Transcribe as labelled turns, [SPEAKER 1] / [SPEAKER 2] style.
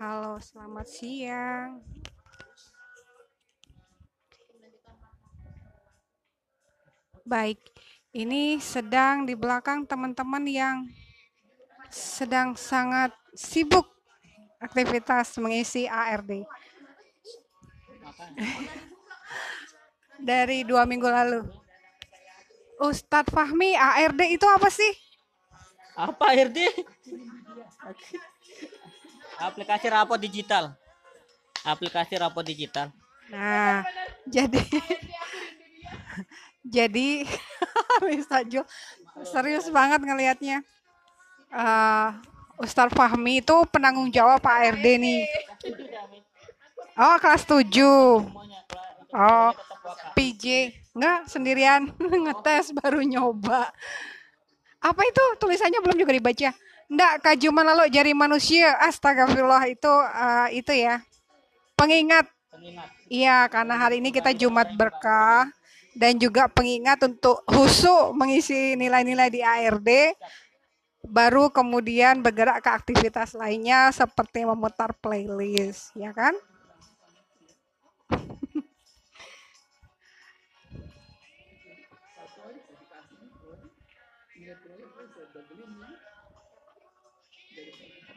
[SPEAKER 1] Halo, selamat siang. Baik, ini sedang di belakang teman-teman yang sedang sangat sibuk aktivitas mengisi ARD. Dari dua minggu lalu. Ustadz Fahmi, ARD itu apa sih?
[SPEAKER 2] Apa ARD? Aplikasi rapor digital. Aplikasi rapor digital.
[SPEAKER 1] Nah, jadi jadi Bisa Jo serius banget ngelihatnya. Uh, Ustadz Fahmi itu penanggung jawab Pak RD nih. Oh, kelas 7. Oh, PJ. Enggak, sendirian ngetes baru nyoba. Apa itu tulisannya belum juga dibaca? Enggak, kajuman lalu jari manusia. Astagfirullah itu uh, itu ya. Pengingat. Iya, karena hari ini kita Jumat berkah dan juga pengingat untuk husu mengisi nilai-nilai di ARD baru kemudian bergerak ke aktivitas lainnya seperti memutar playlist ya kan